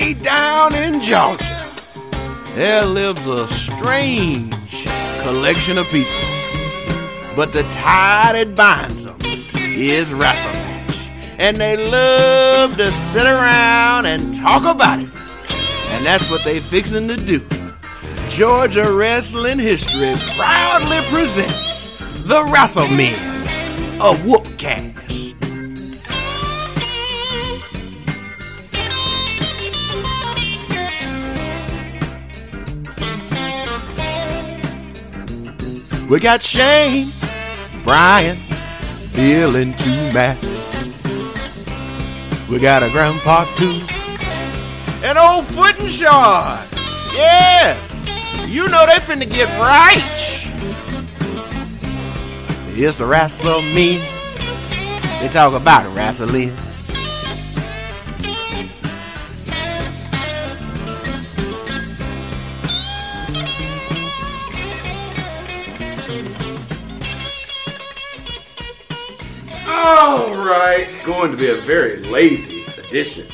way down in Georgia, there lives a strange collection of people. But the tie that binds them is wrestling match. And they love to sit around and talk about it. And that's what they fixing to do. Georgia Wrestling History proudly presents the Wrassle Men of Whoopcast. We got Shane, Brian, Bill, and two Mats. We got a grandpa too, and old Foot and Shard. Yes, you know they finna get right. It's the wrestle me. They talk about wrestling. Right, going to be a very lazy edition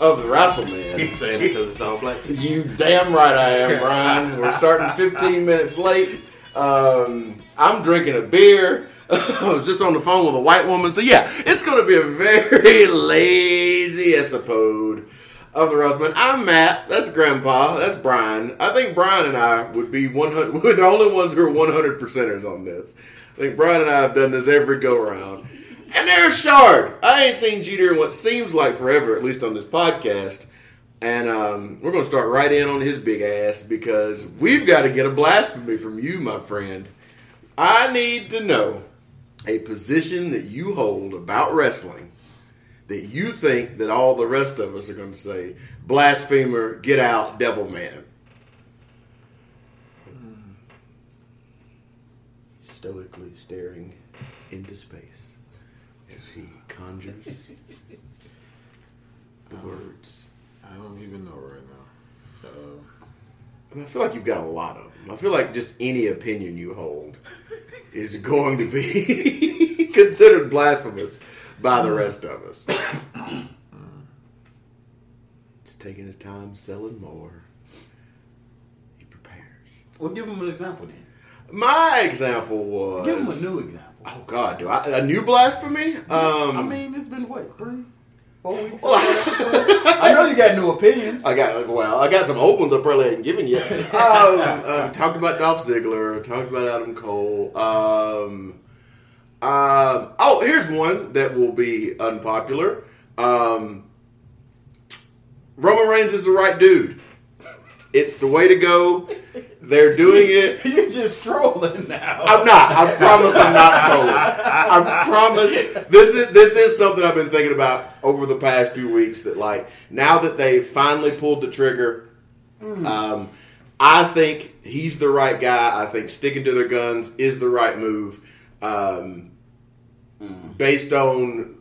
of the Wrestleman. He's saying it because it's all black. You damn right I am, Brian. We're starting 15 minutes late. Um, I'm drinking a beer. I was just on the phone with a white woman. So, yeah, it's going to be a very lazy episode of the Wrestleman. I'm Matt. That's Grandpa. That's Brian. I think Brian and I would be 100. We're the only ones who are 100 percenters on this. I think Brian and I have done this every go round. And there's Shard. I ain't seen Jeter in what seems like forever, at least on this podcast. And um, we're going to start right in on his big ass because we've got to get a blasphemy from you, my friend. I need to know a position that you hold about wrestling that you think that all the rest of us are going to say, blasphemer, get out, devil man. Stoically staring into space conjures the um, words. I don't even know right now. Uh, I, mean, I feel like you've got a lot of them. I feel like just any opinion you hold is going to be considered blasphemous by the mm. rest of us. Mm. Just taking his time selling more. He prepares. Well, give him an example then. My example was. Give him a new example. Oh God, do I a new blasphemy? Um, I mean, it's been what three, four weeks. I know you got new opinions. I got well, I got some old ones I probably hadn't given yet. Um, uh, talked about Dolph Ziggler. Talked about Adam Cole. Um, um, oh, here's one that will be unpopular. Um, Roman Reigns is the right dude. It's the way to go. They're doing it. You're just trolling now. I'm not. I promise I'm not trolling. I promise this is this is something I've been thinking about over the past few weeks. That like now that they finally pulled the trigger, um, I think he's the right guy. I think sticking to their guns is the right move, um, based on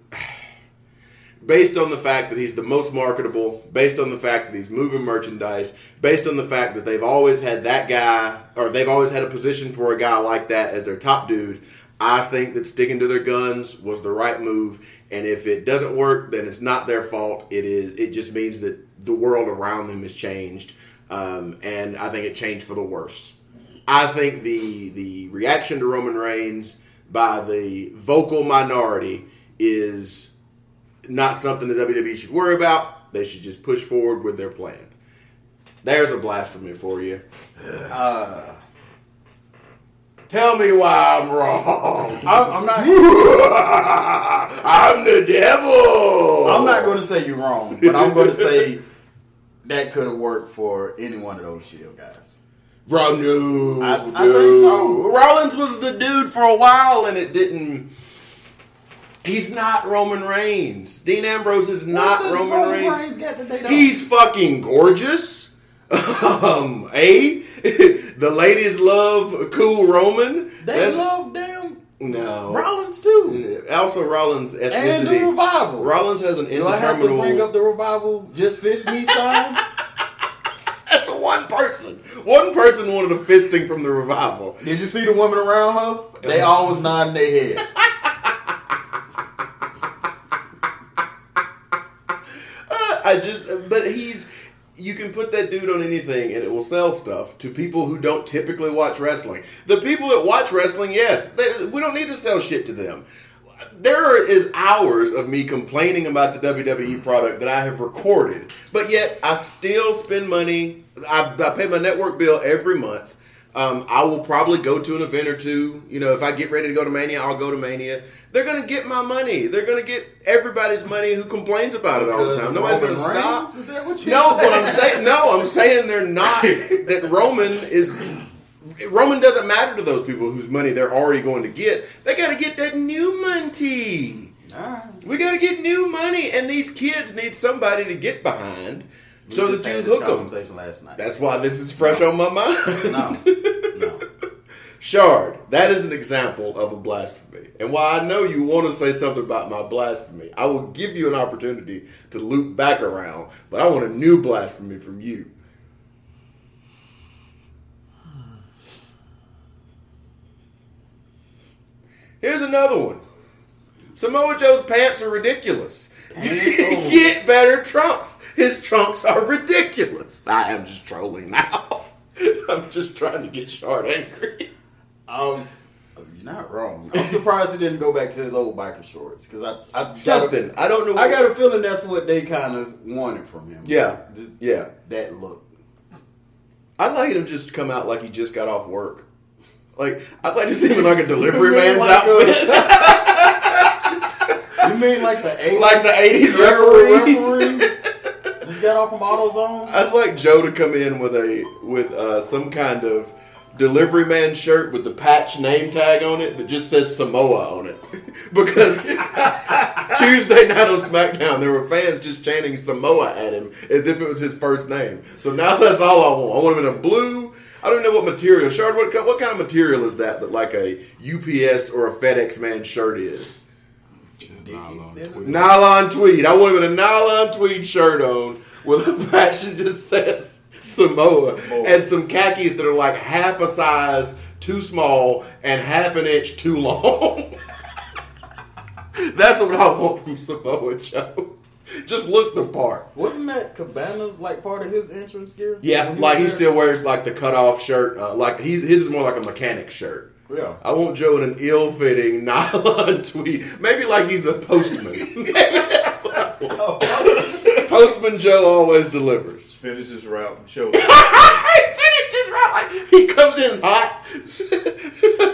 based on the fact that he's the most marketable, based on the fact that he's moving merchandise, based on the fact that they've always had that guy, or they've always had a position for a guy like that as their top dude. I think that sticking to their guns was the right move, and if it doesn't work, then it's not their fault. It is. It just means that the world around them has changed, um, and I think it changed for the worse. I think the the reaction to Roman Reigns by the vocal minority is not something the WWE should worry about. They should just push forward with their plan. There's a blasphemy for you. Uh, Tell me why I'm wrong. I'm, I'm not. I'm the devil. I'm not going to say you're wrong, but I'm going to say that could have worked for any one of those Shield guys. Bro, no, I- I think so. Rollins was the dude for a while, and it didn't. He's not Roman Reigns. Dean Ambrose is not does Roman, Reigns. got that they don't? He's fucking gorgeous. um, a the ladies love cool Roman. they That's- love damn no Rollins too, Also, Rollins and the ethnicity. revival. Rollins has an Do I have to bring up the revival? Just fist me, son. That's one person. One person wanted a fisting from the revival. Did you see the women around her? They always nodding their head. Uh, I just, but he's you can put that dude on anything and it will sell stuff to people who don't typically watch wrestling. The people that watch wrestling, yes, they, we don't need to sell shit to them. There is hours of me complaining about the WWE product that I have recorded, but yet I still spend money. I, I pay my network bill every month. Um, I will probably go to an event or two. You know, if I get ready to go to Mania, I'll go to Mania. They're going to get my money. They're going to get everybody's money who complains about it all the time. Nobody's Roman to stop. Is that what you No, what I'm saying, no, I'm saying they're not. That Roman is. Roman doesn't matter to those people whose money they're already going to get. They got to get that new money. Alright. We got to get new money, and these kids need somebody to get behind, We so the that you had this hook them. conversation last night. That's why this is fresh on my mind. no, no. Shard, that is an example of a blasphemy. And while I know you want to say something about my blasphemy, I will give you an opportunity to loop back around, but I want a new blasphemy from you. Here's another one. Samoa Joe's pants are ridiculous. Get better trunks. His trunks are ridiculous. I am just trolling now. I'm just trying to get Shard angry. Um, you're not wrong. I'm surprised he didn't go back to his old biker shorts because I, I a- Something. I don't know. I got a feeling that's what they kind of wanted from him. Yeah. just Yeah. that look. I'd like him just to come out like he just got off work. Like I'd like to see him in like a delivery man's like outfit, You mean like the 80s like the '80s referee? referees. Just got off from AutoZone. I'd like Joe to come in with a with uh, some kind of delivery man shirt with the patch name tag on it that just says Samoa on it. because Tuesday night on SmackDown, there were fans just chanting Samoa at him as if it was his first name. So now that's all I want. I want him in a blue. I don't know what material. Shard, what, what kind of material is that that like a UPS or a FedEx man shirt is? Nylon tweed. I want him in a nylon tweed shirt on with a patch that just says Samoa, Samoa. and some khakis that are like half a size too small and half an inch too long. That's what I want from Samoa Joe. Just look the part. Wasn't that Cabana's like part of his entrance gear? Yeah, When like he still wears like the cut off shirt. Uh, like he's his is more like a mechanic shirt. Yeah. I want Joe in an ill-fitting nylon tweed. Maybe like he's a postman. Maybe that's what I want. Postman Joe always delivers. Finish this route and show. he finished his route. Like, he comes in hot,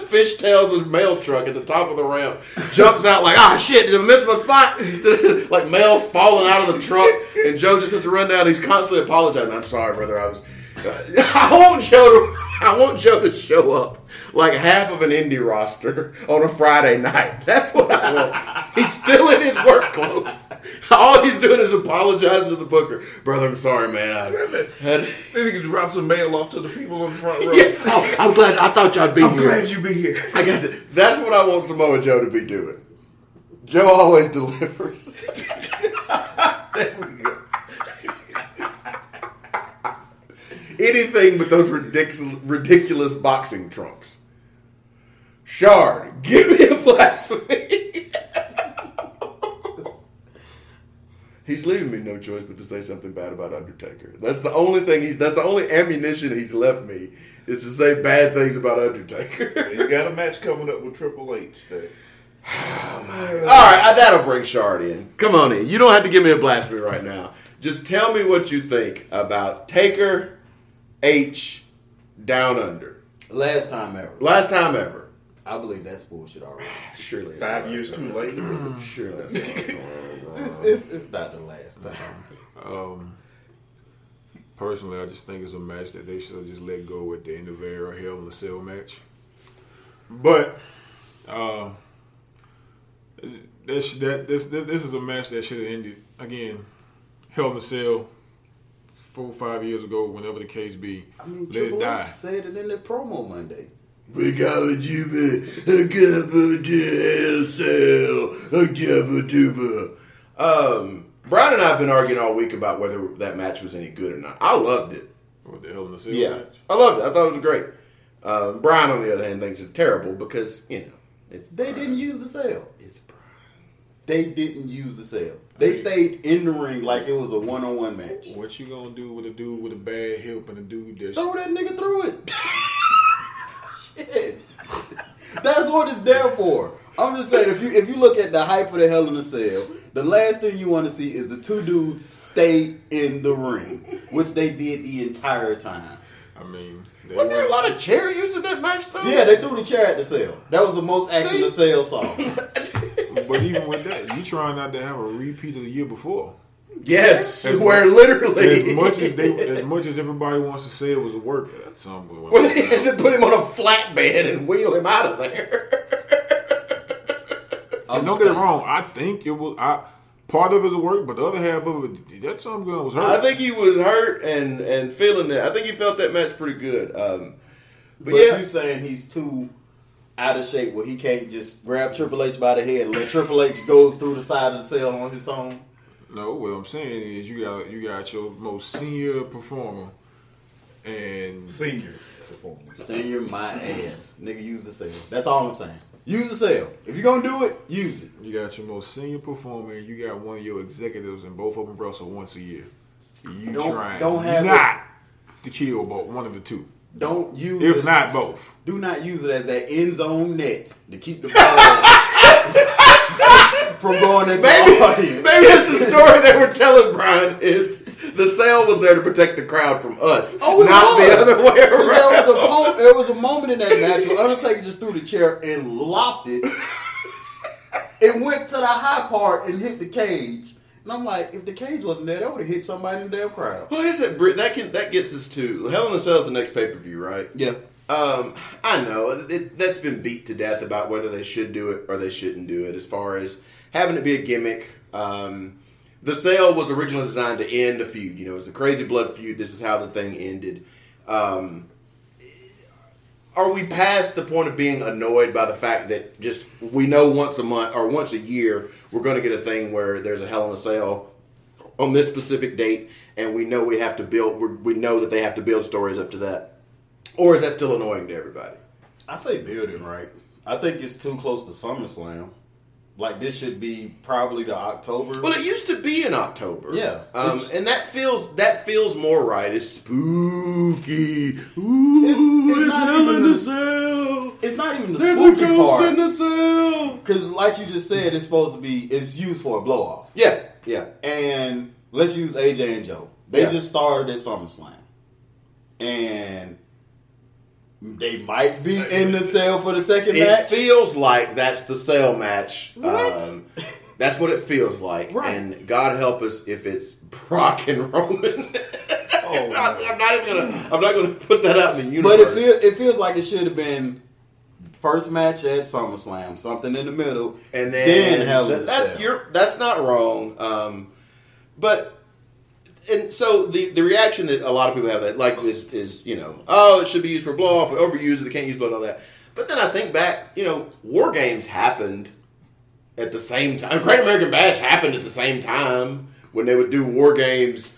fishtails his mail truck at the top of the ramp, jumps out like, ah, shit, did I miss my spot? like mail falling out of the truck, and Joe just has to run down. He's constantly apologizing. I'm sorry, brother. I was. I want Joe to. I want Joe to show up like half of an indie roster on a Friday night. That's what I want. He's still in his work clothes. All he's doing is apologizing to the booker. Brother, I'm sorry, man. I Then he can drop some mail off to the people in the front row. yeah, oh, I'm glad. I thought y'all'd be here. I'm here. glad you'd be here. I got it. That's what I want Samoa Joe to be doing. Joe always delivers. There we go. Anything but those ridiculous, ridiculous boxing trunks. Shard, give me a blasphemy. he's leaving me no choice but to say something bad about Undertaker. That's the only thing he's. That's the only ammunition he's left me is to say bad things about Undertaker. He's got a match coming up with Triple H. That All right, uh, that'll bring Shard in. Come on in. You don't have to give me a blasphemy right now. Just tell me what you think about Taker H Down Under. Last time ever. Last time ever. I believe that's bullshit already. Surely. five not. years too late. Surely. it's not. It's, it's, it's not the last time. Um, personally, I just think it's a match that they should have just let go at the end of their Hell in a Cell match. But uh, this, that this, this this is a match that should have ended again. Hell in a Cell, four or five years ago, whenever the case be, I mean, let it die. H said it in the promo Monday. We got what you be a couple to cell, a couple tuba. Um, Brian and I have been arguing all week about whether that match was any good or not. I loved it. What the Hell in the Cell Yeah, match? I loved it. I thought it was great. Um, Brian, on the other hand, thinks it's terrible because you know it's They didn't use the cell. it's Brian. They didn't use the cell. They stayed in the ring like it was a one on one match. What you gonna do with a dude with a bad hip and a dude that's Throw that nigga through it. Shit. That's what it's there for. I'm just saying, if you if you look at the hype of the Hell in a Cell, the last thing you want to see is the two dudes stay in the ring, which they did the entire time. I mean, they Wasn't there a lot of chair use in that match though? Yeah, they threw the chair at the cell. That was the most action the cell saw. But even with that, you trying not to have a repeat of the year before. Yes, As where As literally much as they, as much as everybody wants to say it was a work, that's something. Well, they had to put him on a flatbed and wheel him out of there. And don't get it wrong. I think it was. I part of it was work, but the other half of it, that some gun was hurt. I think he was hurt and and feeling that. I think he felt that match pretty good. Um, but, But yeah, you saying he's too out of shape where he can't just grab Triple H by the head and let Triple H goes through the side of the cell on his own? no. What I'm saying is, you got you got your most senior performer, and Senior performance. Senior my ass. Nigga use the cell. That's all I'm saying. Use the cell. If you're gonna do it, use it. you got your most senior performer, and you got one of your executives, and both of them wrestle once a year. You Don't- trying don't have not to kill both one of the two, Don't use if it. not both. do not use it as that end zone net to keep the ball from going into maybe the audience. maybe that's the story they were telling Brian. Is the cell was there to protect the crowd from us, Oh, not was. the other way 'Cause There was, a around. po- there was a moment in that match where Undertaker just threw the chair and lopped it. It went to the high part and hit the cage. And I'm like, if the cage wasn't there, that would have hit somebody in the damn crowd. Well, is it Brit? That can that gets us to Hell in a Cell's the next pay per view, right? Yeah. Um, I know it, that's been beat to death about whether they should do it or they shouldn't do it. As far as having it be a gimmick, um, the cell was originally designed to end a feud. You know, it was a crazy blood feud. This is how the thing ended. Um, are we past the point of being annoyed by the fact that just we know once a month or once a year we're going to get a thing where there's a Hell in a Cell on this specific date, and we know we have to build. We know that they have to build stories up to that, or is that still annoying to everybody? I say building right. I think it's too close to SummerSlam. Like this should be probably the October. Well, it used to be in October, Yeah. um, and that feels that feels more right. It's spooky. Ooh, It's- it's it's, not Hell even in the- Cell. it's not even the There's a spooky ghost part. in the cell. Because, like you just said, it's supposed to be. It's used for a blow off. Yeah, yeah. And let's use AJ and Joe. They Yeah. just started at SummerSlam. And they might be in the cell for the second It match. It feels like that's the cell match. What? Um, that's what it feels like. Right. And God help us if it's Brock and Roman. Oh, I'm, I'm not even gonna. I'm not gonna put that out in the universe. but it feels it feels like it should have been first match at SummerSlam, something in the middle, and then, Hell so that's you're that's not wrong. Um, but and so the the reaction that a lot of people have that like is is you know oh it should be used for blow off overuse they can't use blood all that. But then I think back you know war games happened at the same time. Great American Bash happened at the same time when they would do war games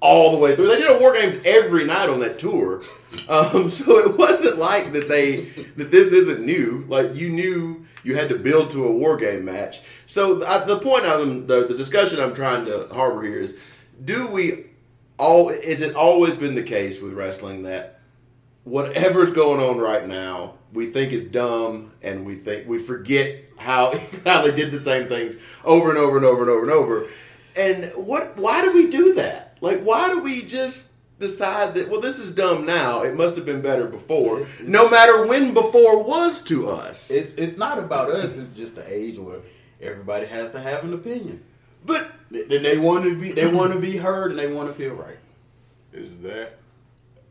all the way through. They did a war games every night on that tour, um, so it wasn't like that they that this isn't new. Like you knew you had to build to a war game match. So I, the point I'm the, the discussion I'm trying to harbor here is: Do we all? Is it always been the case with wrestling that whatever's going on right now we think is dumb and we think we forget how how they did the same things over and over and over and over and over and what why do we do that like why do we just decide that well this is dumb now it must have been better before It's- it's- no matter when before was to us it's it's not about us. It's just the age where everybody has to have an opinion. but Then they want to be they want to be heard and they want to feel right. is that,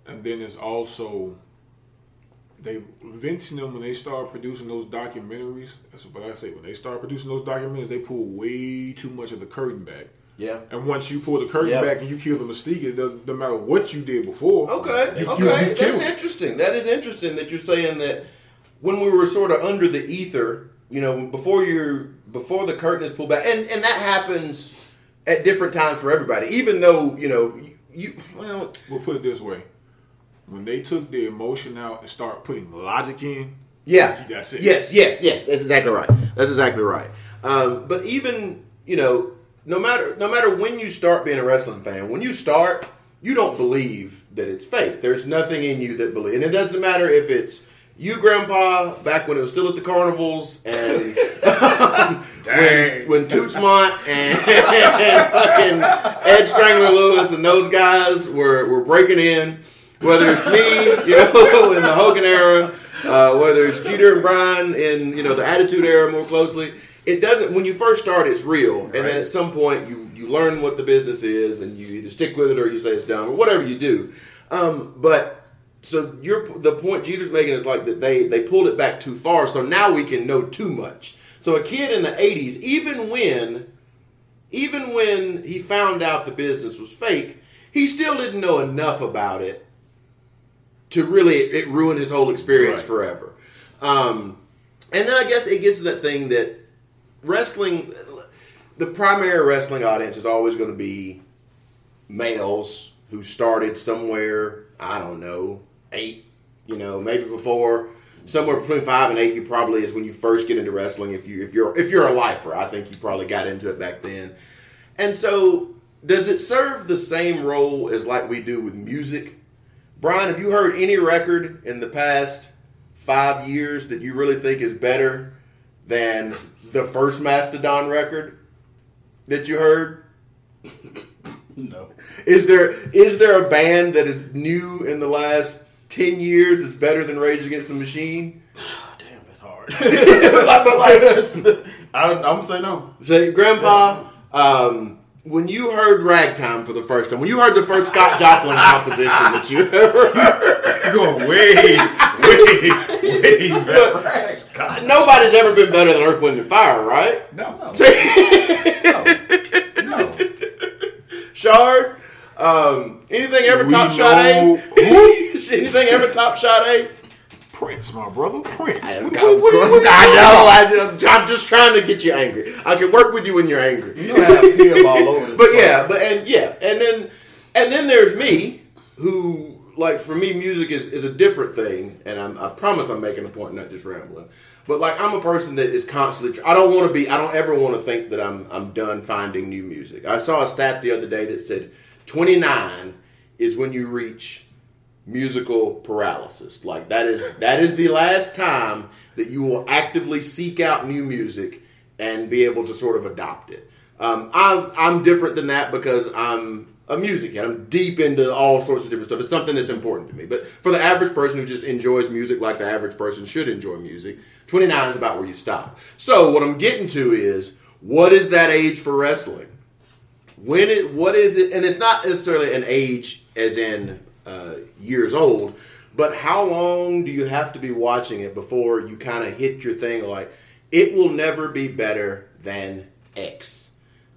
and then it's also they Vince and them when they start producing those documentaries. That's what I say. When they start producing those documentaries, they pull way too much of the curtain back. Yeah. And once you pull the curtain Yeah. back and you kill the mystique, it doesn't no matter what you did before. Okay, okay, that's kill. interesting. That is interesting that you're saying that when we were sort of under the ether, you know, before you're before the curtain is pulled back, and and that happens at different times for everybody. Even though you know you, you well, We'll put it this way: when they took the emotion out and start putting logic in, yeah, That's it. Yes, yes, yes. That's exactly right. That's exactly right. Um, but even you know, no matter no matter when you start being a wrestling fan, when you start, you don't believe that it's fake. There's nothing in you that believe, and it doesn't matter if it's you, Grandpa, back when it was still at the carnivals, and when, when Toots Mondt and, and fucking Ed Strangler Lewis and those guys were, were breaking in, whether it's me, you know, in the Hogan era, uh, whether it's Jeter and Brian in you know the Attitude era more closely. It doesn't. When you first start, it's real, and then at some point you you learn what the business is, and you either stick with it or you say it's dumb or whatever you do. Um, but so your the point Jeter's making is like that they they pulled it back too far, so now we can know too much. So a kid in the '80s, even when even when he found out the business was fake, he still didn't know enough about it to really it ruin his whole experience Right. forever. Um, and then I guess it gets to that thing that wrestling, the primary wrestling audience is always going to be males who started somewhere, I don't know, eight, you know, maybe before. Somewhere between five and eight, you probably is when you first get into wrestling. If you if you're if you're a lifer, I think you probably got into it back then. And so, does it serve the same role as like we do with music? Brian, have you heard any record in the past five years that you really think is better than the first Mastodon record that you heard? No. Is there is there a band that is new in the last ten years is better than Rage Against the Machine? Damn, that's hard. but like, I, I'm gonna say no. Say, Grandpa, um, when you heard Ragtime for the first time, when you heard the first Scott Joplin composition that you ever heard, You're going way, way, way back. Scott. nobody's ever been better than Earth, Wind, and Fire, right? No. No. Shard, um, anything ever We top Sade? anything ever top Sade? Prince, my brother, Prince. I What- know, what- what- what- I just, I'm just trying to get you angry. I can work with you when you're angry. You have him all over this but place. yeah, but and yeah, and then and then there's me, who like for me, music is, is a different thing, and I'm, I promise I'm making a point, not just rambling. But like I'm a person that is constantly. tr- I don't want to be. I don't ever want to think that I'm I'm done finding new music. I saw a stat the other day that said 29 is when you reach musical paralysis. Like that is that is the last time that you will actively seek out new music and be able to sort of adopt it. Um, I'm I'm different than that because I'm a music head. I'm deep into all sorts of different stuff. It's something that's important to me. But for the average person who just enjoys music like the average person should enjoy music, 29 is about where you stop. So what I'm getting to is what is that age for wrestling? When it what is it and it's not necessarily an age as in uh, years old but how long do you have to be watching it before you kind of hit your thing like it will never be better than x?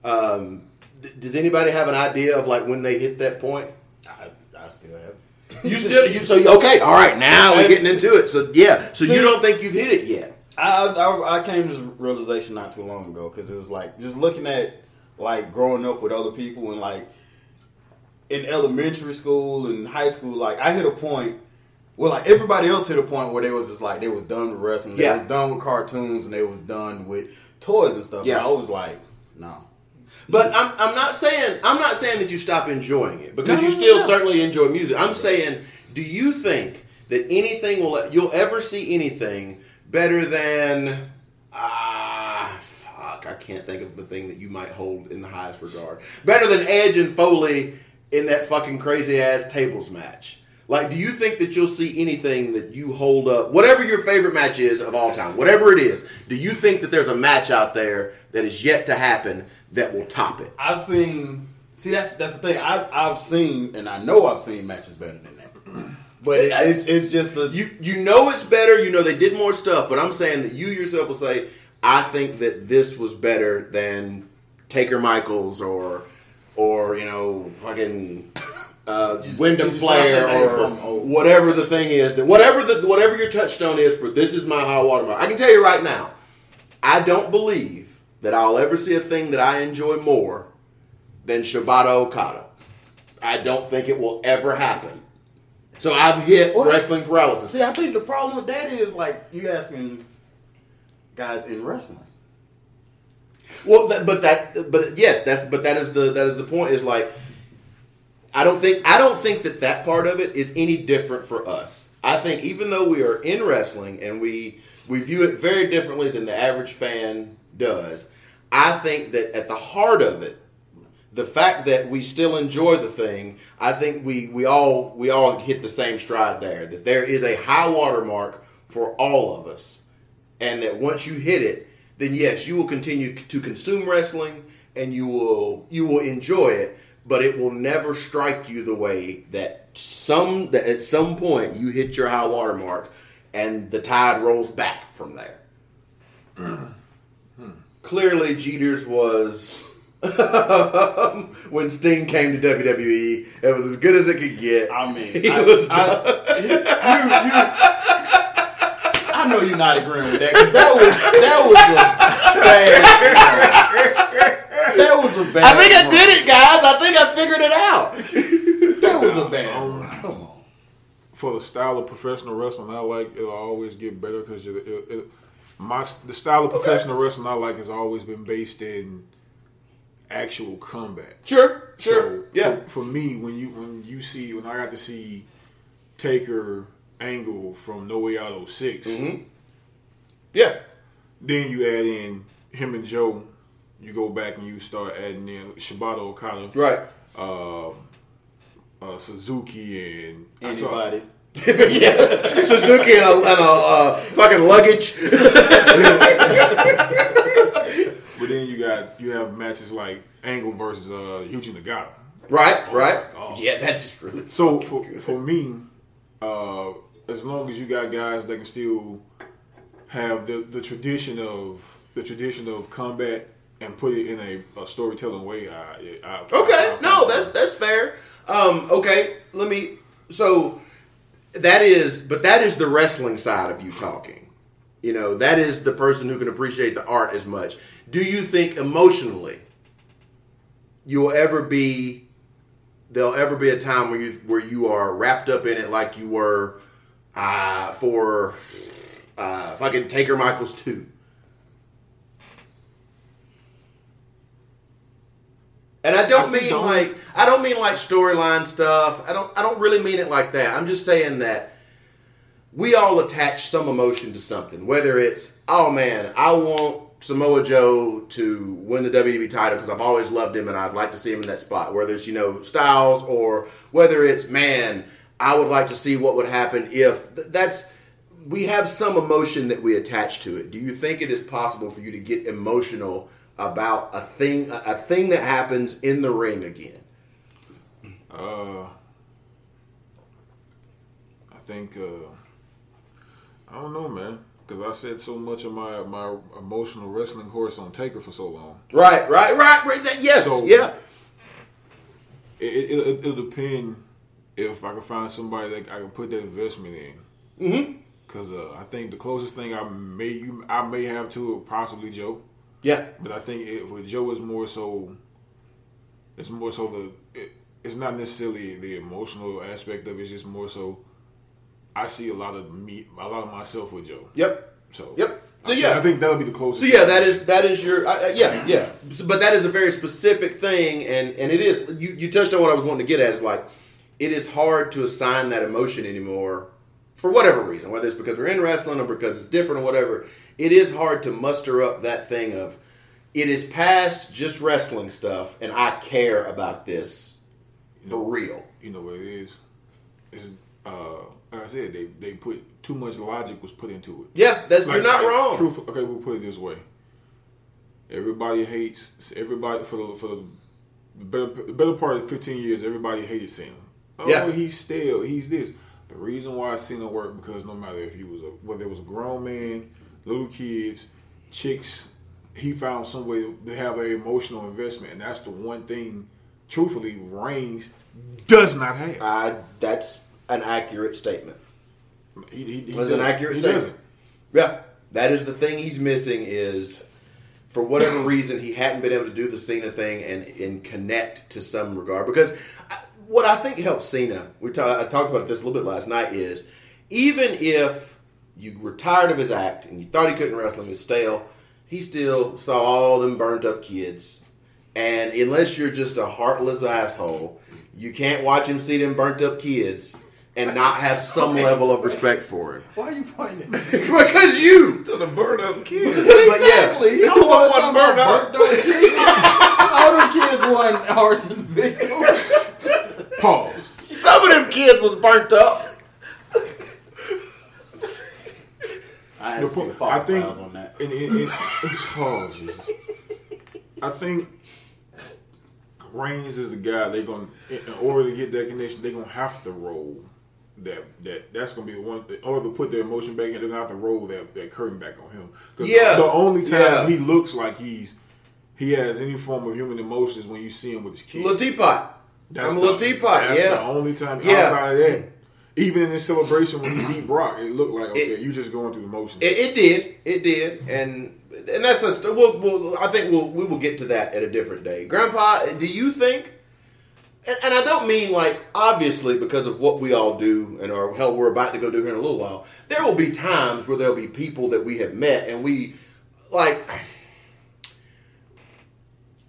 Um, th- does anybody have an idea of like when they hit that point? I, I still have. you still you so okay all right now we're getting into it so yeah so you don't think you've hit it yet? I, I, I came to this realization not too long ago because it was like just looking at like growing up with other people and like in elementary school and high school, like I hit a point. Well, like everybody else hit a point where they was just like they was done with wrestling, Yeah. they was done with cartoons, and they was done with toys and stuff. Yeah. Yeah, I was like, no. But I'm, I'm not saying I'm not saying that you stop enjoying it because No, you still no. certainly enjoy music. I'm saying, do you think that anything will you'll ever see anything better than fuck I can't think of the thing that you might hold in the highest regard better than Edge and Foley in that fucking crazy ass tables match. Like, do you think that you'll see anything that you hold up, whatever your favorite match is of all time, whatever it is? Do you think that there's a match out there that is yet to happen that will top it? I've seen. See, that's that's the thing. I've I've seen, and I know I've seen matches better than that. But it, it's it's just the You you know it's better. You know they did more stuff, but I'm saying that you yourself will say, I think that this was better than Taker Michaels or or you know fucking uh, Windham Flair trying to name or whatever the thing is that whatever the whatever your touchstone is for this is my high watermark. I can tell you right now, I don't believe that I'll ever see a thing that I enjoy more than Shibata Okada. I don't think it will ever happen. So I've hit wrestling paralysis. See, I think the problem with that is like you asking guys in wrestling. Well, that, but that, but yes, that's but that is the that is the point. Is like, I don't think I don't think that that part of it is any different for us. I think even though we are in wrestling and we we view it very differently than the average fan does, I think that at the heart of it, the fact that we still enjoy the thing, I think we we all we all hit the same stride there. That there is a high water mark for all of us, and that once you hit it, then yes, you will continue to consume wrestling and you will you will enjoy it, but it will never strike you the way that some that at some point you hit your high water mark and the tide rolls back from there. Clearly, Jeter's was when Sting came to WWE. It was as good as it could get. I mean, I, was I, you, you- I know you're not agreeing with that because that was that was a bad. That was a bad. I think I did it, guys. I think I figured it out. That was a bad. Um, run. Come on. for the style of professional wrestling I like, it'll always get better because it, it, it, my the style of professional wrestling I like has always been based in actual combat. Sure, sure, So yeah. For, for me, when you when you see when I got to see Taker Angle from No Way Out 6, Mm-hmm. Yeah, then you add in him and Joe. You go back and you start adding in Shibata Okada, right. uh, uh, Suzuki, and Anybody? yeah, Suzuki and a, and a uh, fucking luggage. But then you got you have matches like Angle versus uh, Yuji Nagata. right, right. God. Yeah, that's really So for for me, uh, as long as you got guys that can still have the, the tradition of the tradition of combat and put it in a, a storytelling way, I, I, Okay, I- no, that's that's fair. Um, okay, let me. So that is, but that is the wrestling side of you talking. You know, that is the person who can appreciate the art as much. Do you think emotionally you'll ever be? There'll ever be a time where you where you are wrapped up in it like you were uh, for uh, fucking Taker Michaels two. And I don't I mean don't. like I don't mean like storyline stuff. I don't I don't really mean it like that. I'm just saying that we all attach some emotion to something. Whether it's oh man, I want Samoa Joe to win the WWE title because I've always loved him and I'd like to see him in that spot. Whether it's you know Styles or whether it's man, I would like to see what would happen if that's we have some emotion that we attach to it. Do you think it is possible for you to get emotional about a thing a, thing that happens in the ring again? Uh, I think uh, I don't know, man, because I said so much of my my emotional wrestling horse on Taker for so long. Right, right, right. right that, yes, So- yeah. It, it, it, it'll depend if I can find somebody that I can put that investment in. Mm-hmm. Because uh, I think the closest thing I may you I may have to it possibly Joe, Yeah. but I think it, with Joe is more so. It's more so the. It, it's not necessarily the emotional aspect of it. It's just more so. I see a lot of me, a lot of myself with Joe. Yep. So Yep. So I, yeah. I think that'll be the closest. So yeah, that is that is your uh, yeah yeah. So- But that is a very specific thing, and and it is you you touched on what I was wanting to get at is like it is hard to assign that emotion anymore for whatever reason, whether it's because we're in wrestling or because it's different or whatever. It is hard to muster up that thing of it is past just wrestling stuff, and I care about this for real. you know what it is. It's uh, like I said, they they put too much logic was put into it. Yeah, that's Like, you're not like, wrong. Truth, okay, we'll put it this way. Everybody hates everybody for the for the better, better part of fifteen years. Everybody hated Cena. Oh, Yeah. he's stale. He's this. The reason why Cena worked because no matter if he was a whether it was a grown man, little kids, chicks, he found some way to have an emotional investment, and that's the one thing. Truthfully, Reigns does not have. Uh, that's an accurate statement. He, he, he That's an accurate He statement. doesn't. Yeah, that is the thing he's missing is for whatever reason he hadn't been able to do the Cena thing and and connect to some regard because I, what I think helps Cena we ta- I talked about this a little bit last night is even if you were tired of his act and you thought he couldn't wrestle and he was stale he still saw all them burnt up kids. And unless you're just a heartless asshole, you can't watch him see them burnt up kids and not have some level of respect for him. Why are you pointing? because you. To the burn up kid. But yeah, exactly. He Come the one on, talking about burnt up kids. All them kids won arson victims. Pause. some of them kids was burnt up. I The had po- I think, files on that. and, and, and, it's oh, Jesus. I think Reigns is the guy they're gonna in in order to get that connection, they're gonna have to roll that that that's gonna be the one in order to put their emotion back in. They're gonna have to roll that that curtain back on him. 'Cause Yeah. the, the only time Yeah. he looks like he's he has any form of human emotions when you see him with his kids. Little teapot. I'm a little teapot. That's Yeah. the only time Yeah. outside of that. Even in this celebration when he beat Brock, it looked like okay, It- you just going through the motions. It, it did. It did. And and that's a we'll, we'll, I think we'll we will get to that at a different day. Grandpa, do you think? And, and I don't mean like obviously because of what we all do and or hell we're about to go do here in a little while. There will be times where there'll be people that we have met and we like.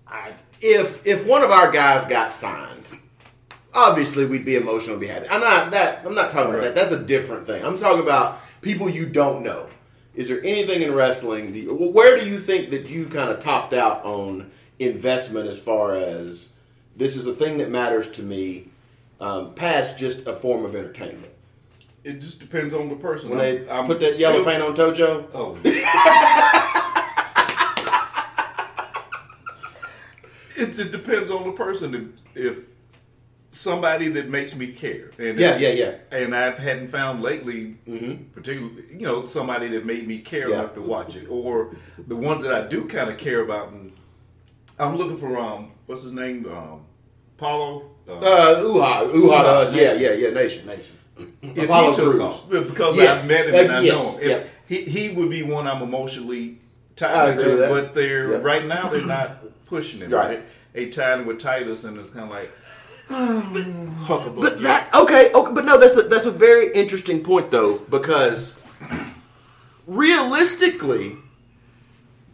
I, if if one of our guys got signed, obviously we'd be emotional, be happy. I'm not that. I'm not talking about that. That's a different thing. I'm talking about people you don't know. Is there anything in wrestling? You, where do you think that you kind of topped out on investment as far as this is a thing that matters to me, um, past just a form of entertainment? It just depends on the person. When they I'm put that yellow paint on Tojo, Oh. it just depends on the person. If somebody that makes me care, and Yeah, yeah, yeah. and I hadn't found lately, particularly, you know, somebody that made me care Yeah. enough to watch it, or the ones that I do kind of care about. And I'm looking for um, what's his name, um, Paulo. Uh, uh, to us. Yeah, yeah, yeah, nation. Nation. if Apollo he took Crews. off because Yes. I've met him Uh, and I yes. know him. If Yeah. he he would be one I'm emotionally tied to, but they're Yeah. right now they're not pushing it. Right. Right, they tied him with Titus, and it's kind of like Huckleberry. But that okay, okay, but no, that's a, that's a very interesting point though because realistically,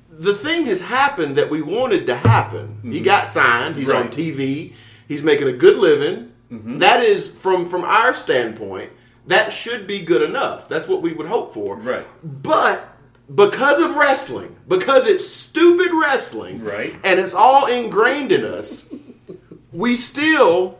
the thing has happened that we wanted to happen. He got signed. He's on TV. He's making a good living. That is from from our standpoint. That should be good enough. That's what we would hope for. Right. But because of wrestling, because it's stupid wrestling, Right. and it's all ingrained in us, we still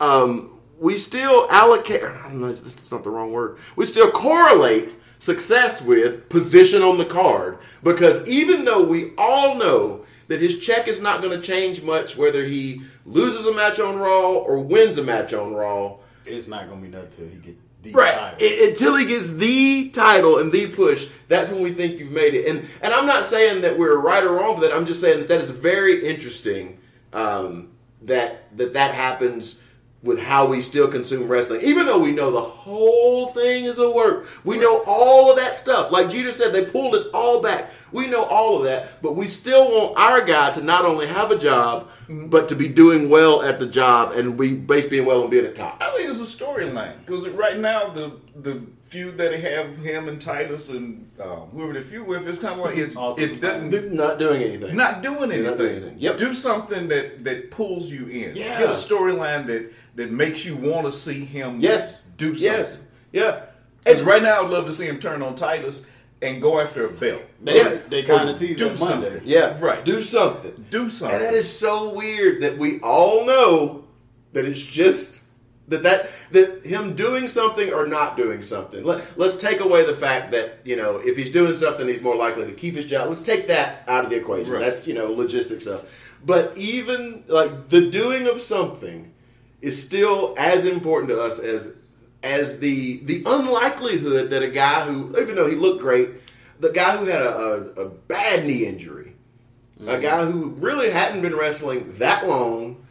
um, we still allocate. I don't know. This is not the wrong word. We still correlate success with position on the card because even though we all know that his check is not going to change much whether he loses a match on Raw or wins a match on Raw. It's not gonna be nothing till he get the Right. title. I- until he gets the title and the push, that's when we think you've made it. And and I'm not saying that we're right or wrong for that. I'm just saying that that is very interesting um, that that that happens with how we still consume wrestling, even though we know the whole thing is a work. We know all of that stuff. Like Jeter said, they pulled it all back. We know all of that, but we still want our guy to not only have a job, mm-hmm. but to be doing well at the job and we base being well and being at top. I think it's a storyline because right now the the feud that they have him and Titus and um, whoever they feud with, it's kind of like it's All it doesn't They're not doing anything. not doing anything. not doing anything. Yep. Do something that that pulls you in. Yeah. Get a storyline that that makes you want to see him. Yes. Do something. Yes. Yeah. 'Cause right now, I'd love to see him turn on Titus and go after a belt. They, Yeah. they kind of teased Do that Monday. something. Yeah. Right. Do something. Do something. And that is so weird that we all know that it's just that that that him doing something or not doing something. Let, let's take away the fact that you know if he's doing something, he's more likely to keep his job. Let's take that out of the equation. Right. That's you know logistic stuff. But even like the doing of something is still as important to us as as the the unlikelihood that a guy who even though he looked great, the guy who had a, a, a bad knee injury, a mm-hmm. guy who really hadn't been wrestling that long,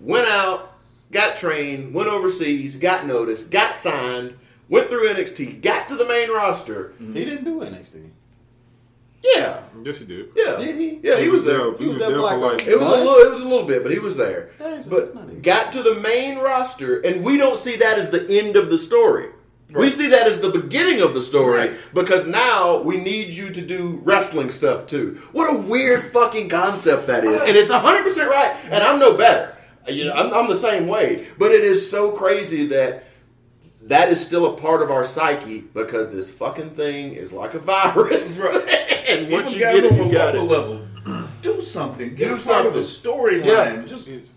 went out, got trained, went overseas, got noticed, got signed, went through NXT, got to the main roster. He didn't do NXT. Yeah, Yes, he did. yeah, Did he? Yeah, he was there. He was there for like It was a little. It was a little bit, but he was there. That is- but not got to the main roster, and we don't see that as the end of the story. We see that as the beginning of the story Right. because now we need you to do wrestling stuff too. What a weird fucking concept that is. Uh, and it's 100% right. And I'm no better. You know, I'm, I'm the same way. But it is so crazy that that is still a part of our psyche because this fucking thing is like a virus. and once you get it, on you got it. level, do something. Get Do a part of the something. storyline. Yeah. Just It's,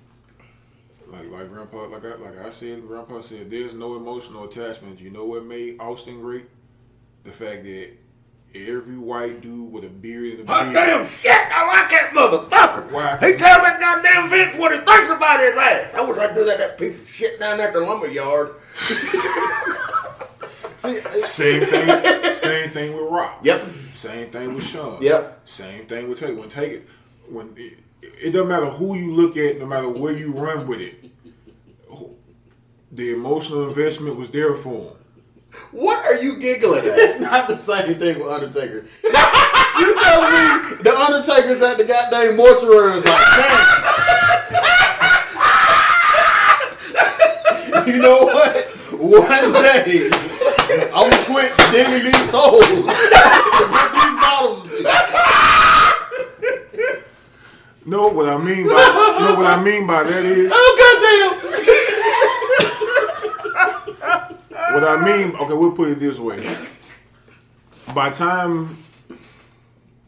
like like grandpa like I like I said, grandpa said there's no emotional attachment. You know what made Austin great? The fact that every white dude with a beard and a Hot beard damn shit! I like that motherfucker. Why? He tells that goddamn Vince what he thinks about his ass. I wish I'd do that, that piece of shit down at the lumber yard. Same thing. same thing with Rock. Yep. Same thing with Shawn. Yep. Same thing with Take. When Take it, when it, it doesn't matter who you look at, no matter where you run with it, the emotional investment was there for him. What are you giggling at? it's not the same thing with Undertaker. you telling me the Undertaker's at the goddamn mortuary is like, man. you know what? One day, I'm gonna quit digging these holes. Put these bottles in. No, what I mean by no, what I mean by that is Oh, what I mean. Okay, we'll put it this way. By time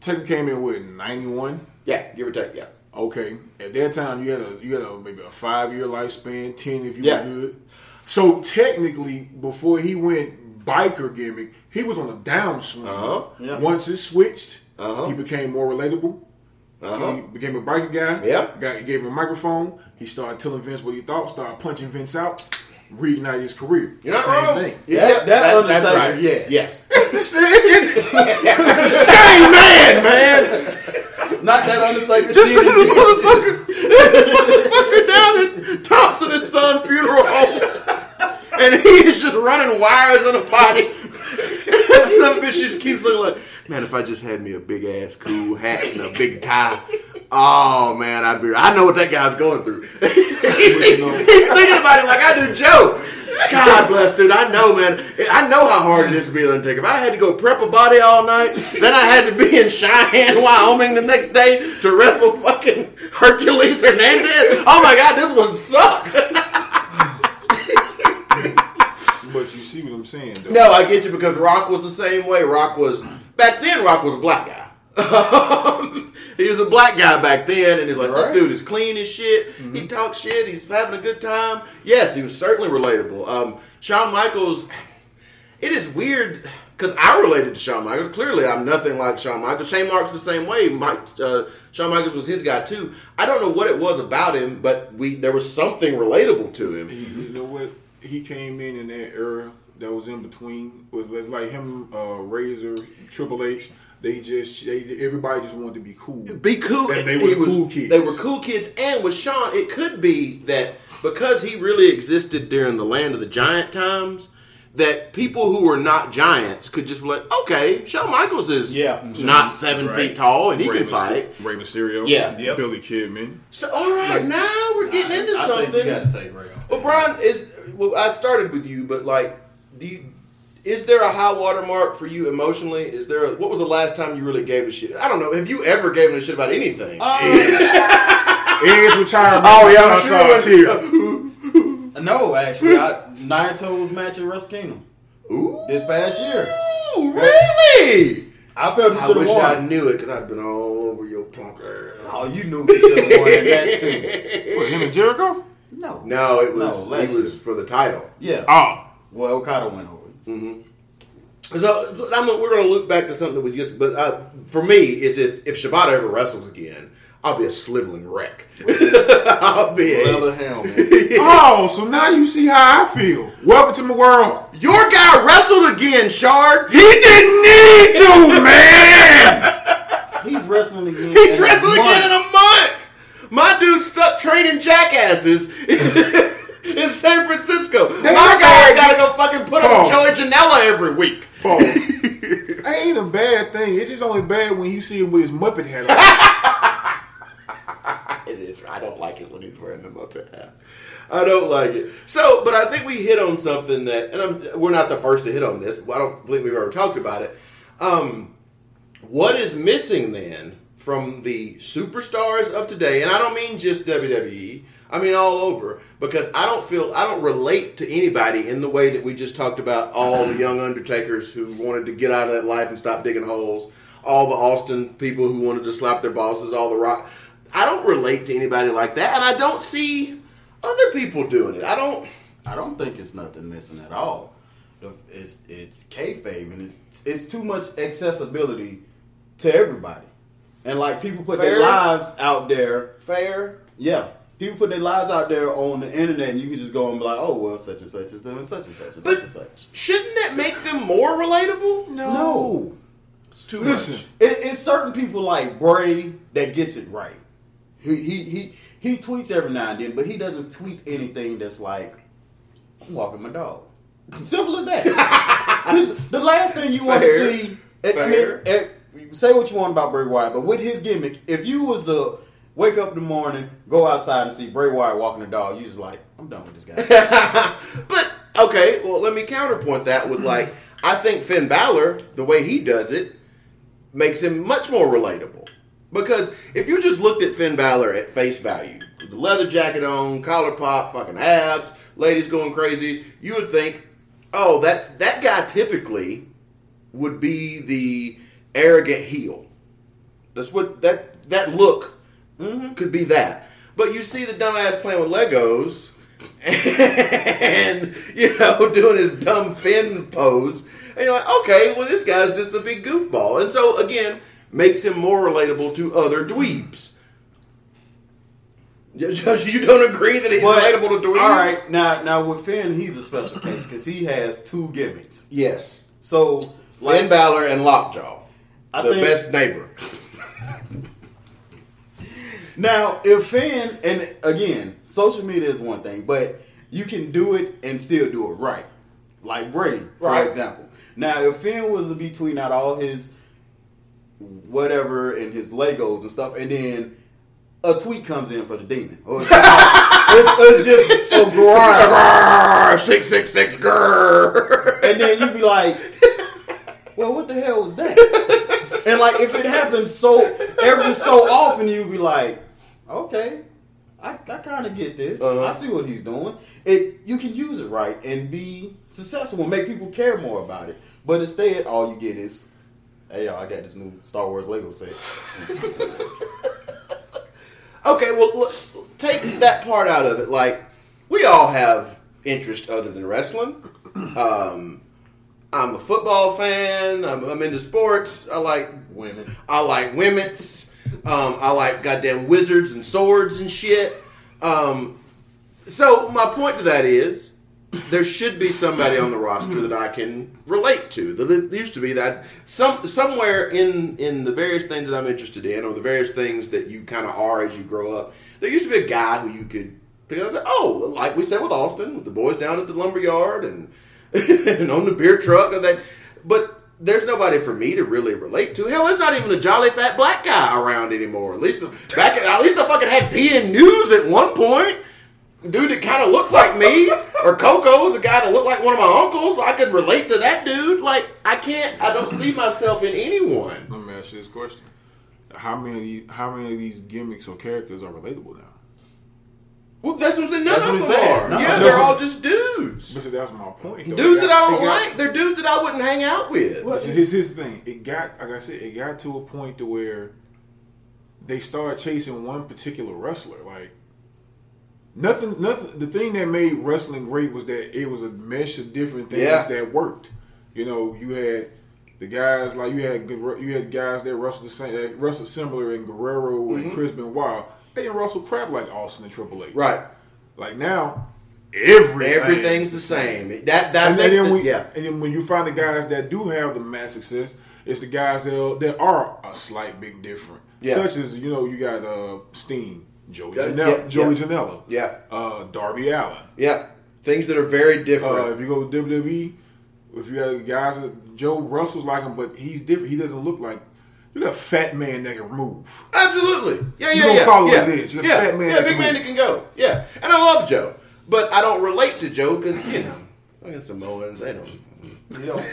Taker came in with ninety one, Yeah, give or take, yeah. okay, at that time you had a you had a maybe a five year lifespan, ten if you Yeah. were good. So technically, before he went biker gimmick, he was on a downswing. Uh-huh. Yeah. Once it switched, Uh-huh. he became more relatable. Uh-huh. He became a biker guy. Yeah. Got, gave him a microphone. He started telling Vince what he thought. Started punching Vince out. Reignited his career. You're not Same wrong. thing. Yeah, That- that Undertaker, yes. Yes. It's the same. Same man, man. Not that Undertaker. Just did this it. motherfucker, this motherfucker down at Thompson and Son funeral home, and he is just running wires in a body. And some bitch just keeps looking like, man, if I just had me a big ass cool hat and a big tie, oh man, I'd be. I know what that guy's going through. He's thinking about it like I do Joe. God bless, dude. I know, man. I know how hard it is to be an Undertaker. If I had to go prep a body all night, then I had to be in Cheyenne, Wyoming the next day to wrestle fucking Hercules Hernandez. Oh my God, this would suck. But you see what I'm saying, though. No, I get you because Rock was the same way. Rock was back then. Rock was a black guy. he was a black guy back then, and he's like, this dude is clean as shit. He talks shit. He's having a good time. Yes, he was certainly relatable. Um, Shawn Michaels. It is weird because I related to Shawn Michaels. Clearly, I'm nothing like Shawn Michaels. Shane Mark's the same way. Mike, uh, Shawn Michaels was his guy too. I don't know what it was about him, but we there was something relatable to him. You know what? He came in in that era that was in between. Was was like him, uh, Razor, Triple H. They just they, everybody just wanted to be cool. be cool. They, they were was- cool kids. They were cool kids, and with Shawn, it could be that because he really existed during the land of the giant times, that people who were not giants could just be like, okay, Shawn Michaels is Yeah. not seven Right. feet tall and he Rey can Myster- fight. Rey Mysterio. Yeah. Yep. Billy Kidman. So, all right, now we're getting into I something. think you gotta take Ray. Well, Brian is. Well, I started with you, but like, do you, is there a high water mark for you emotionally? Is there? A, what was the last time you really gave a shit? I don't know. Have you ever given a shit about anything? Um, Edge retirement. Oh, yeah, I'm I saw sure. a tear. No, actually, I Naito's match at Wrestle Kingdom Ooh, this past year. really? I felt he I should wish have I knew it because I'd been all over your punk ass. Oh, you knew he should have won that match too. What, him and Jericho? No, No, it was No, it was year. for the title. Yeah. Oh. Well, Okada went over. So I'm, we're going to look back to something we just. But uh, for me, is if if Shibata ever wrestles again, I'll be a sliveling wreck. I'll be a, Leather helmet. Oh, so now you see how I feel. Welcome to my world. Your guy wrestled again, Shard. He didn't need to, man. He's wrestling again. He's wrestling again in a month. My dude stuck training jackasses in San Francisco. My guy got to go fucking put up with. Joey Janela every week. Oh, ain't a bad thing. It's just only bad when you see him with his Muppet hat on. It is. I don't like it when he's wearing the Muppet hat. I don't like it. So, but I think we hit on something that, and I'm, we're not the first to hit on this. I don't believe we've ever talked about it. Um, what is missing then from the superstars of today? And I don't mean just WWE. I mean all over because I don't feel I don't relate to anybody in the way that we just talked about all the young Undertakers who wanted to get out of that life and stop digging holes, all the Austin people who wanted to slap their bosses, all the rock. I don't relate to anybody like that, and I don't see other people doing it. I don't. I don't think it's nothing missing at all. It's it's kayfabe and it's it's too much accessibility to everybody, and like people put Fair. their lives out there. Fair. Yeah, people put their lives out there on the internet, and you can just go and be like, oh well, such and such is doing such and such and such and such. Shouldn't that make them more relatable? No. No, it's too Listen, much. It, it's certain people like Bray that gets it right. He, he he he tweets every now and then, but he doesn't tweet anything that's like I'm walking my dog. Simple as that. This- the last thing you want to see. and- I Fair. mean, and say what you want about Bray Wyatt, but with his gimmick, if you was to wake up in the morning, go outside and see Bray Wyatt walking the dog, you just like, I'm done with this guy. but okay, well, let me counterpoint that with like I think Finn Balor, the way he does it, makes him much more relatable. Because if you just looked at Finn Balor at face value, the leather jacket on, collar pop, fucking abs, ladies going crazy, you would think, oh, that that guy typically would be the arrogant heel. That's what that that look Mm-hmm. could be that. But you see the dumbass playing with Legos and you know doing his dumb fin pose, and you're like, okay, well this guy's just a big goofball, and so again makes him more relatable to other dweebs. You don't agree that he's relatable to dweebs? All right, now now with Finn, he's a special case because he has two gimmicks. Yes. So Finn Balor and Lockjaw, I the best neighbor. Now, if Finn, and again, social media is one thing, but you can do it and still do it right. Like Brady, for Right. example. Now, if Finn was to be tweeting out all his whatever and his Legos and stuff, and then a tweet comes in for the demon, or it's, it's, it's just a grind, six six six grrr. and then you'd be like, "Well, what the hell was that?" And like, if it happens so every so often, you'd be like, "Okay, I, I kind of get this. Uh-huh. I see what he's doing. It you can use it right and be successful and make people care more about it. But instead, all you get is, "Hey, y'all, I got this new Star Wars Lego set." Okay, well, look, take that part out of it. Like, we all have interest other than wrestling. Um, I'm a football fan. I'm, I'm into sports. I like Women. I like women's. Um, I like goddamn wizards and swords and shit. Um, so my point to that is, there should be somebody on the roster that I can relate to. There used to be that some somewhere in in the various things that I'm interested in, or the various things that you kind of are as you grow up. There used to be a guy who you could pick up and say, "Oh, like we said with Austin, with the boys down at the lumberyard and and on the beer truck and that." But there's nobody for me to really relate to. Hell, there's not even a jolly fat black guy around anymore. At least back at, at least I fucking had PN News at one point. Dude that kind of looked like me, or Koko was a guy that looked like one of my uncles. I could relate to that dude. Like I can't, I don't see myself in anyone. Let me ask you this question: How many how many of these gimmicks or characters are relatable now? Well, that's what I'm saying. None That's of them saying. are. No, yeah, no. they're all just dudes. But see, that's my point. though. Dudes It that I don't got- like. They're dudes that I wouldn't hang out with. Well, here's, here's the thing. It got, like I said, it got to a point to where they started chasing one particular wrestler. Like nothing, nothing. The thing that made wrestling great was that it was a mesh of different things Yeah. that worked. You know, you had the guys like you had you had guys that wrestled the same, that wrestled similar in Guerrero Mm-hmm. and Chris Benoit. They didn't crap like Austin and Triple H. Right. Like now, everything Everything's the same. That that and, thing, then when, yeah. and then when you find the guys that do have the mass success, it's the guys that that are a slight bit different. Yeah. Such as you know you got uh, Steen, Joey Uh, Janela, yeah, Joey yeah. Janela, Yeah. uh, Darby Allin. Yeah. Things that are very Uh, different. if you go to WWE, if you have guys that Joe Russell's like him, but he's different. He doesn't look like You got a fat man that can move. Absolutely. Yeah, You yeah, gonna yeah. follow yeah. it is. You're a fat man yeah, that big can man move. that can go. Yeah, and I love Joe, but I don't relate to Joe because you know, fucking Samoans, they don't. You don't,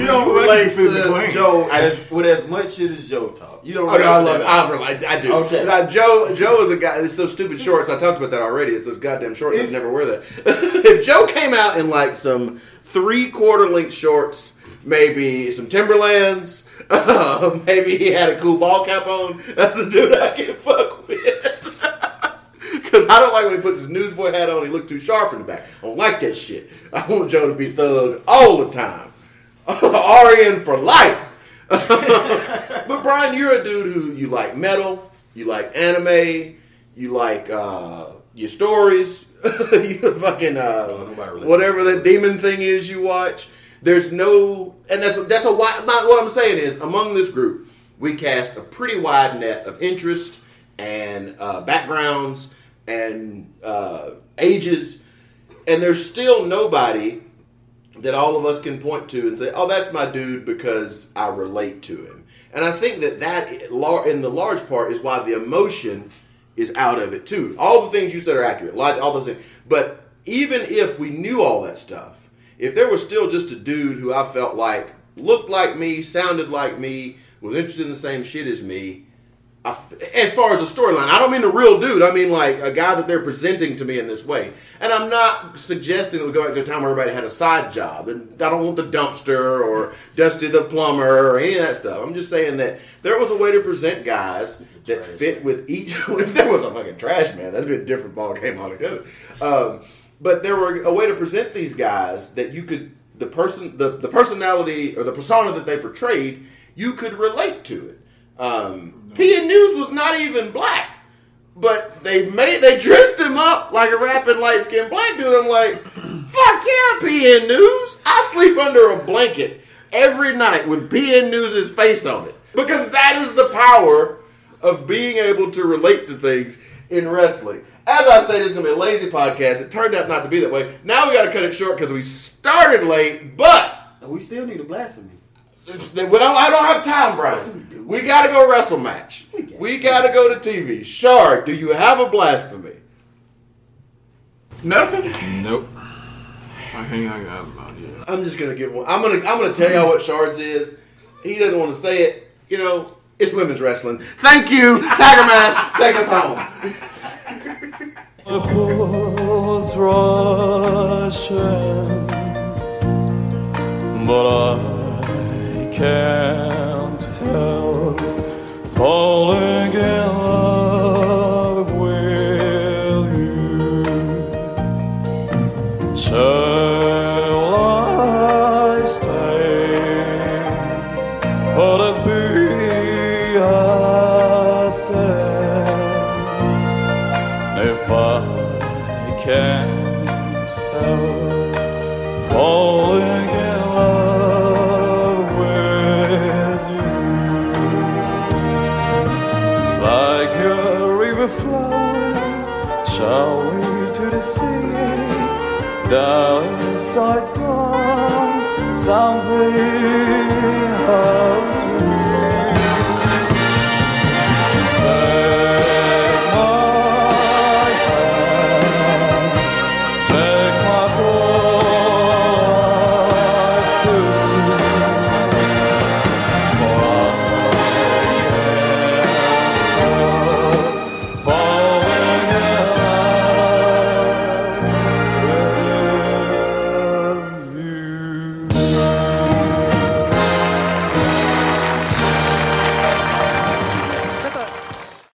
You don't relate relate to the. Joe as, with as much shit as Joe talk. You don't. Oh no, I love it. that. I relate. I do. Okay. Now, Joe, Joe is a guy. It's those stupid shorts. I talked about that already. It's those goddamn shorts. I never wear that. if Joe came out in like some three quarter length shorts, maybe some Timberlands, uh, maybe he had a cool ball cap on. That's the dude I can fuck with. Because I don't like when he puts his newsboy hat on. He look too sharp in the back. I don't like that shit. I want Joe to be thug all the time. RN for life. but Brian, you're a dude who you like metal, you like anime, you like uh, your stories, you fucking uh, whatever that demon thing is you watch. There's no, and that's that's a What I'm saying is, among this group, we cast a pretty wide net of interest and uh, backgrounds and uh, ages, and there's still nobody that all of us can point to and say, "Oh, that's my dude," because I relate to him. And I think that that, in the large part, is why the emotion is out of it too. All the things you said are accurate, all those things. But even if we knew all that stuff, if there was still just a dude who I felt like looked like me, sounded like me, was interested in the same shit as me, I as far as a storyline, I don't mean a real dude. I mean like a guy that they're presenting to me in this way. And I'm not suggesting that we go back to a time where everybody had a side job. And I don't want the dumpster or Dusty the plumber or any of that stuff. I'm just saying that there was a way to present guys that fit with each. if there was a fucking trash man, that'd be a different ball game altogether. Um, but there were a way to present these guys that you could the person the, the personality or the persona that they portrayed you could relate to it. Um, P.N. News was not even black, but they made they dressed him up like a rapping light skinned black dude. I'm like, fuck yeah, P.N. News. I sleep under a blanket every night with P.N. News's face on it because that is the power of being able to relate to things in wrestling. As I say, it's gonna be a lazy podcast. It turned out not to be that way. Now we got to cut it short because we started late, but. We still need a blasphemy. We don't, I don't have time, Brian. We got to go wrestle match. We got to go to TV. Shard, do you have a blasphemy? Nothing. Nope. I think I got about it. I'm just gonna give one. I'm gonna I'm gonna tell y'all what Shards is. He doesn't want to say it. You know, it's women's wrestling. Thank you, Tiger Mask. Take us home. was rushing, but I can't help falling in